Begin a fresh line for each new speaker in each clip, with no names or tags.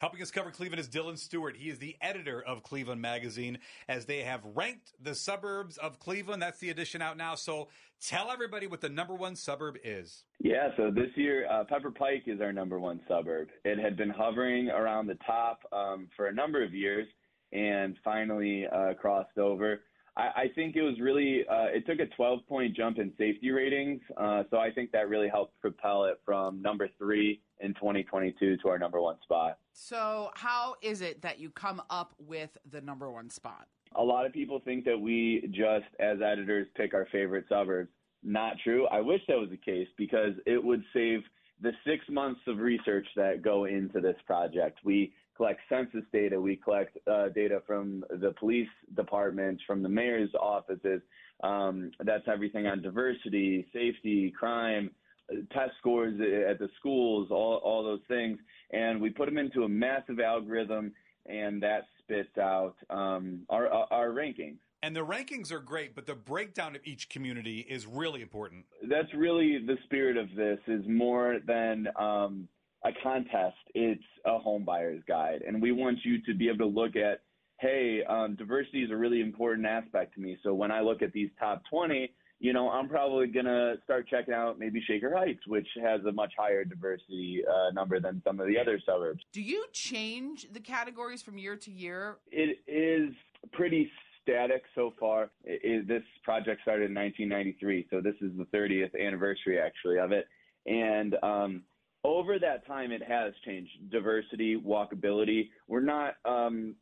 Helping us cover Cleveland is Dillon Stewart. He is the editor of Cleveland Magazine as they have ranked the suburbs of Cleveland. That's the edition out now. So tell everybody what the number one suburb is.
Yeah, so this year, uh, Pepper Pike is our number one suburb. It had been hovering around the top um, for a number of years and finally uh, crossed over. I, I think it was really, uh, it took a 12 point jump in safety ratings. Uh, so I think that really helped propel it from number three in 2022 to our number one spot.
So, how is it that you come up with the number one spot?
A lot of people think that we just, as editors, pick our favorite suburbs. Not true. I wish that was the case because it would save the six months of research that go into this project. We collect census data, we collect uh, data from the police departments, from the mayor's offices. Um, that's everything on diversity, safety, crime, test scores at the schools, all, all those things. And we put them into a massive algorithm, and that spits out um, our, our rankings.
And the rankings are great, but the breakdown of each community is really important.
That's really the spirit of this is more than um, a contest. It's a home buyer's guide. And we want you to be able to look at, hey, um, diversity is a really important aspect to me. So when I look at these top 20, you know, I'm probably going to start checking out maybe Shaker Heights, which has a much higher diversity uh, number than some of the other suburbs.
Do you change the categories from year to year?
It is pretty static so far. It, it, this project started in 1993, so this is the 30th anniversary actually of it. And um, over that time, it has changed. Diversity, walkability. We're not um,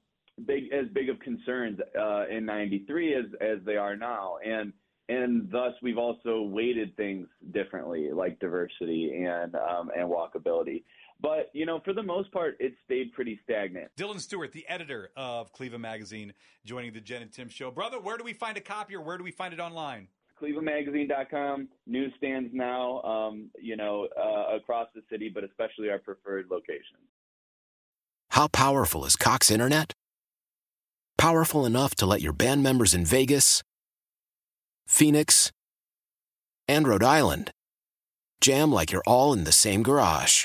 big as big of concerns uh, in '93 as as they are now, and and thus we've also weighted things differently, like diversity and um, and walkability. But you know, for the most part, it stayed pretty stagnant.
Dillon Stewart, the editor of Cleveland Magazine, joining the Jen and Tim show. Brother, where do we find a copy or where do we find it online?
clevelandmagazine.com newsstands now um, you know uh, across the city but especially our preferred locations
How powerful is Cox Internet? Powerful enough to let your band members in Vegas, Phoenix, and Rhode Island jam like you're all in the same garage.